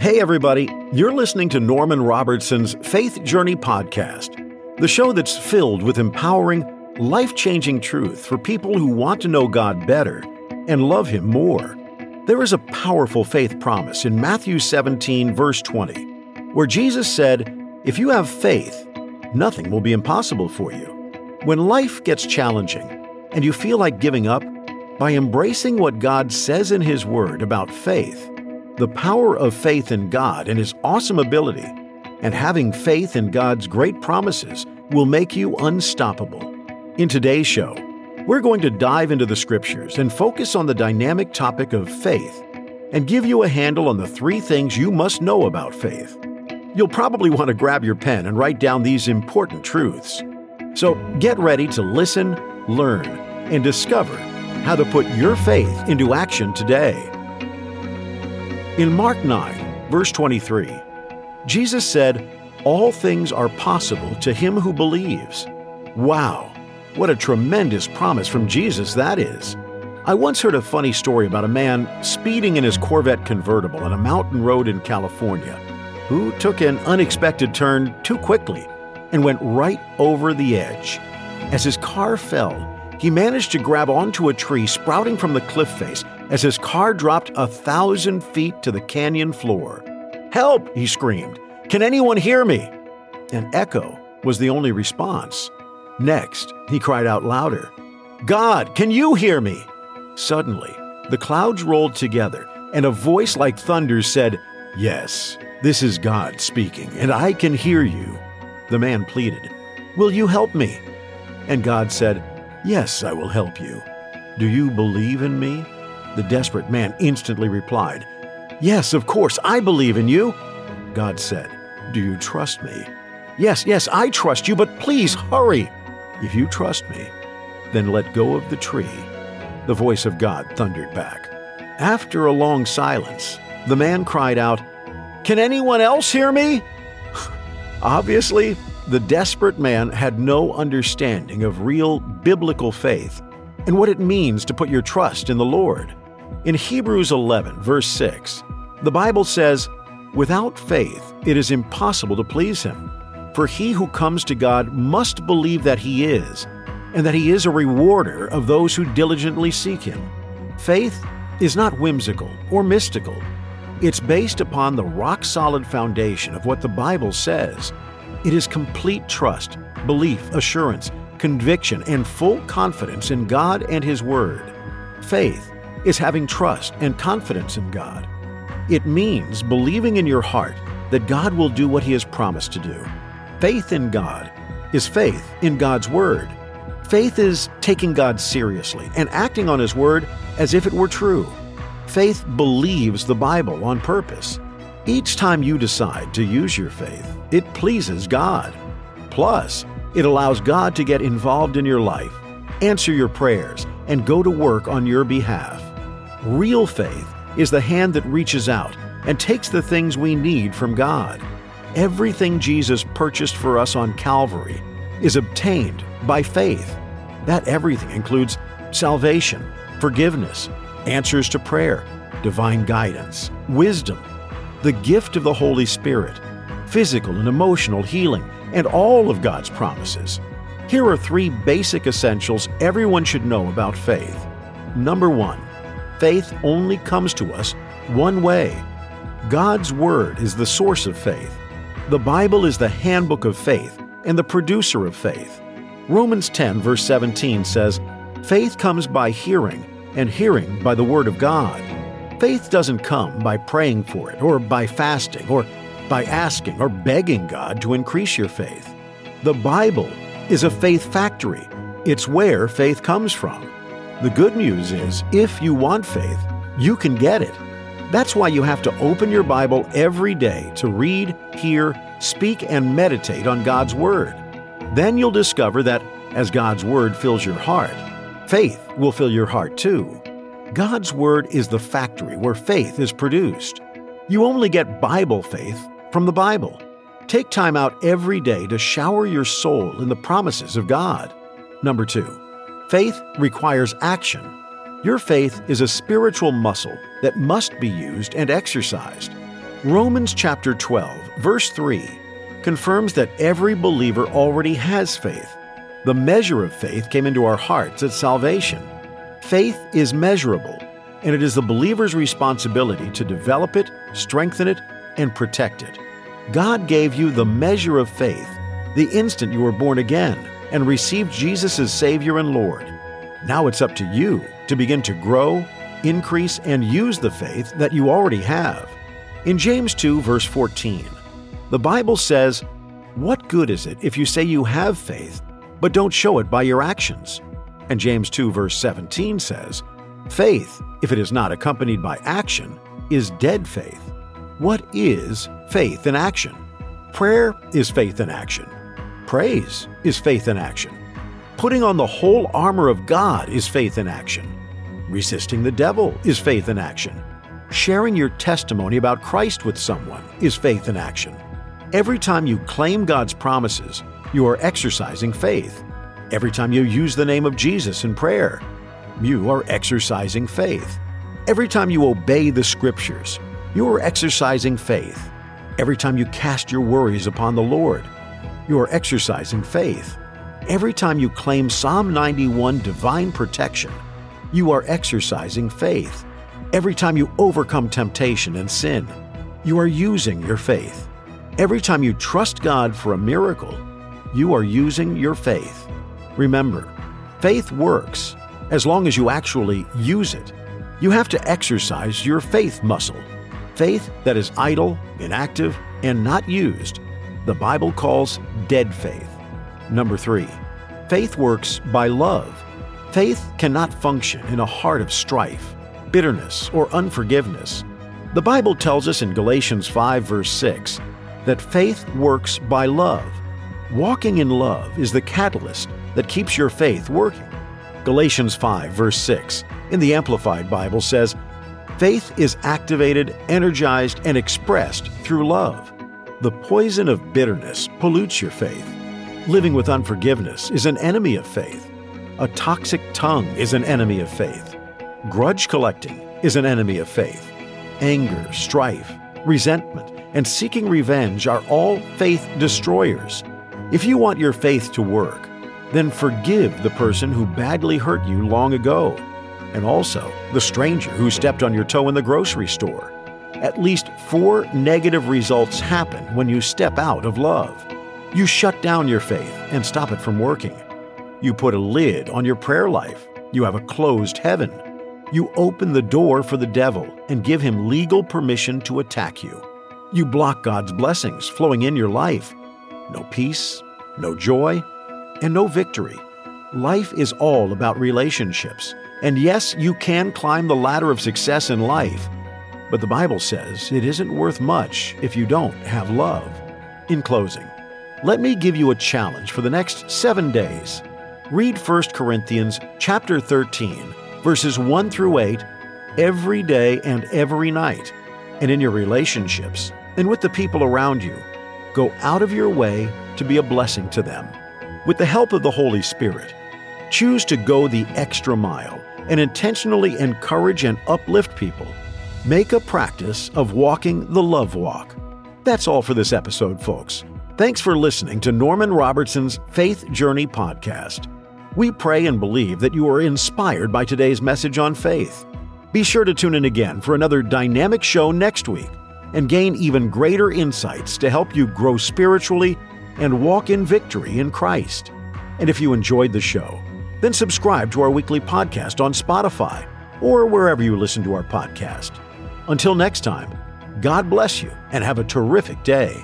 Hey, everybody, you're listening to Norman Robertson's Faith Journey Podcast, the show that's filled with empowering, life changing truth for people who want to know God better and love Him more. There is a powerful faith promise in Matthew 17, verse 20, where Jesus said, If you have faith, nothing will be impossible for you. When life gets challenging and you feel like giving up, by embracing what God says in His Word about faith, the power of faith in God and His awesome ability, and having faith in God's great promises will make you unstoppable. In today's show, we're going to dive into the Scriptures and focus on the dynamic topic of faith and give you a handle on the three things you must know about faith. You'll probably want to grab your pen and write down these important truths. So get ready to listen, learn, and discover how to put your faith into action today. In Mark 9, verse 23, Jesus said, All things are possible to him who believes. Wow, what a tremendous promise from Jesus that is. I once heard a funny story about a man speeding in his Corvette convertible on a mountain road in California who took an unexpected turn too quickly and went right over the edge. As his car fell, he managed to grab onto a tree sprouting from the cliff face as his car dropped a thousand feet to the canyon floor. Help! he screamed. Can anyone hear me? An echo was the only response. Next, he cried out louder, God, can you hear me? Suddenly, the clouds rolled together, and a voice like thunder said, Yes, this is God speaking, and I can hear you. The man pleaded, Will you help me? And God said, Yes, I will help you. Do you believe in me? The desperate man instantly replied, Yes, of course, I believe in you. God said, Do you trust me? Yes, yes, I trust you, but please hurry. If you trust me, then let go of the tree. The voice of God thundered back. After a long silence, the man cried out, Can anyone else hear me? Obviously, the desperate man had no understanding of real biblical faith and what it means to put your trust in the Lord. In Hebrews 11, verse 6, the Bible says, Without faith, it is impossible to please Him. For he who comes to God must believe that He is, and that He is a rewarder of those who diligently seek Him. Faith is not whimsical or mystical. It's based upon the rock solid foundation of what the Bible says it is complete trust, belief, assurance, conviction, and full confidence in God and His Word. Faith is having trust and confidence in God. It means believing in your heart that God will do what He has promised to do. Faith in God is faith in God's Word. Faith is taking God seriously and acting on His Word as if it were true. Faith believes the Bible on purpose. Each time you decide to use your faith, it pleases God. Plus, it allows God to get involved in your life, answer your prayers, and go to work on your behalf. Real faith is the hand that reaches out and takes the things we need from God. Everything Jesus purchased for us on Calvary is obtained by faith. That everything includes salvation, forgiveness, answers to prayer, divine guidance, wisdom, the gift of the Holy Spirit, physical and emotional healing, and all of God's promises. Here are three basic essentials everyone should know about faith. Number one, faith only comes to us one way. God's Word is the source of faith. The Bible is the handbook of faith and the producer of faith. Romans 10, verse 17 says, Faith comes by hearing, and hearing by the Word of God. Faith doesn't come by praying for it, or by fasting, or by asking or begging God to increase your faith. The Bible is a faith factory. It's where faith comes from. The good news is, if you want faith, you can get it. That's why you have to open your Bible every day to read, hear, speak, and meditate on God's Word. Then you'll discover that as God's Word fills your heart, faith will fill your heart too. God's Word is the factory where faith is produced. You only get Bible faith from the Bible. Take time out every day to shower your soul in the promises of God. Number two, faith requires action. Your faith is a spiritual muscle that must be used and exercised. Romans chapter 12, verse 3 confirms that every believer already has faith. The measure of faith came into our hearts at salvation. Faith is measurable, and it is the believer's responsibility to develop it, strengthen it, and protect it. God gave you the measure of faith the instant you were born again and received Jesus as Savior and Lord. Now it's up to you to begin to grow, increase, and use the faith that you already have. In James 2, verse 14, the Bible says, What good is it if you say you have faith, but don't show it by your actions? And James 2, verse 17 says, Faith, if it is not accompanied by action, is dead faith. What is faith in action? Prayer is faith in action. Praise is faith in action. Putting on the whole armor of God is faith in action. Resisting the devil is faith in action. Sharing your testimony about Christ with someone is faith in action. Every time you claim God's promises, you are exercising faith. Every time you use the name of Jesus in prayer, you are exercising faith. Every time you obey the Scriptures, you are exercising faith. Every time you cast your worries upon the Lord, you are exercising faith. Every time you claim Psalm 91 divine protection, you are exercising faith. Every time you overcome temptation and sin, you are using your faith. Every time you trust God for a miracle, you are using your faith. Remember, faith works as long as you actually use it. You have to exercise your faith muscle. Faith that is idle, inactive, and not used, the Bible calls dead faith. Number three, faith works by love. Faith cannot function in a heart of strife bitterness, or unforgiveness. The Bible tells us in Galatians 5, verse 6, that faith works by love. Walking in love is the catalyst that keeps your faith working. Galatians 5, verse 6, in the Amplified Bible says, Faith is activated, energized, and expressed through love. The poison of bitterness pollutes your faith. Living with unforgiveness is an enemy of faith. A toxic tongue is an enemy of faith. Grudge collecting is an enemy of faith. Anger, strife, resentment, and seeking revenge are all faith destroyers. If you want your faith to work, then forgive the person who badly hurt you long ago, and also the stranger who stepped on your toe in the grocery store. At least four negative results happen when you step out of love. You shut down your faith and stop it from working. You put a lid on your prayer life. You have a closed heaven you open the door for the devil and give him legal permission to attack you. You block God's blessings flowing in your life. No peace, no joy, and no victory. Life is all about relationships. And yes, you can climb the ladder of success in life, but the Bible says it isn't worth much if you don't have love. In closing, let me give you a challenge for the next seven days. Read 1 Corinthians chapter 13 verses 1 through 8, every day and every night, and in your relationships and with the people around you. Go out of your way to be a blessing to them. With the help of the Holy Spirit, choose to go the extra mile and intentionally encourage and uplift people. Make a practice of walking the love walk. That's all for this episode, folks. Thanks for listening to Norman Robertson's Faith Journey podcast. We pray and believe that you are inspired by today's message on faith. Be sure to tune in again for another dynamic show next week and gain even greater insights to help you grow spiritually and walk in victory in Christ. And if you enjoyed the show, then subscribe to our weekly podcast on Spotify or wherever you listen to our podcast. Until next time, God bless you and have a terrific day.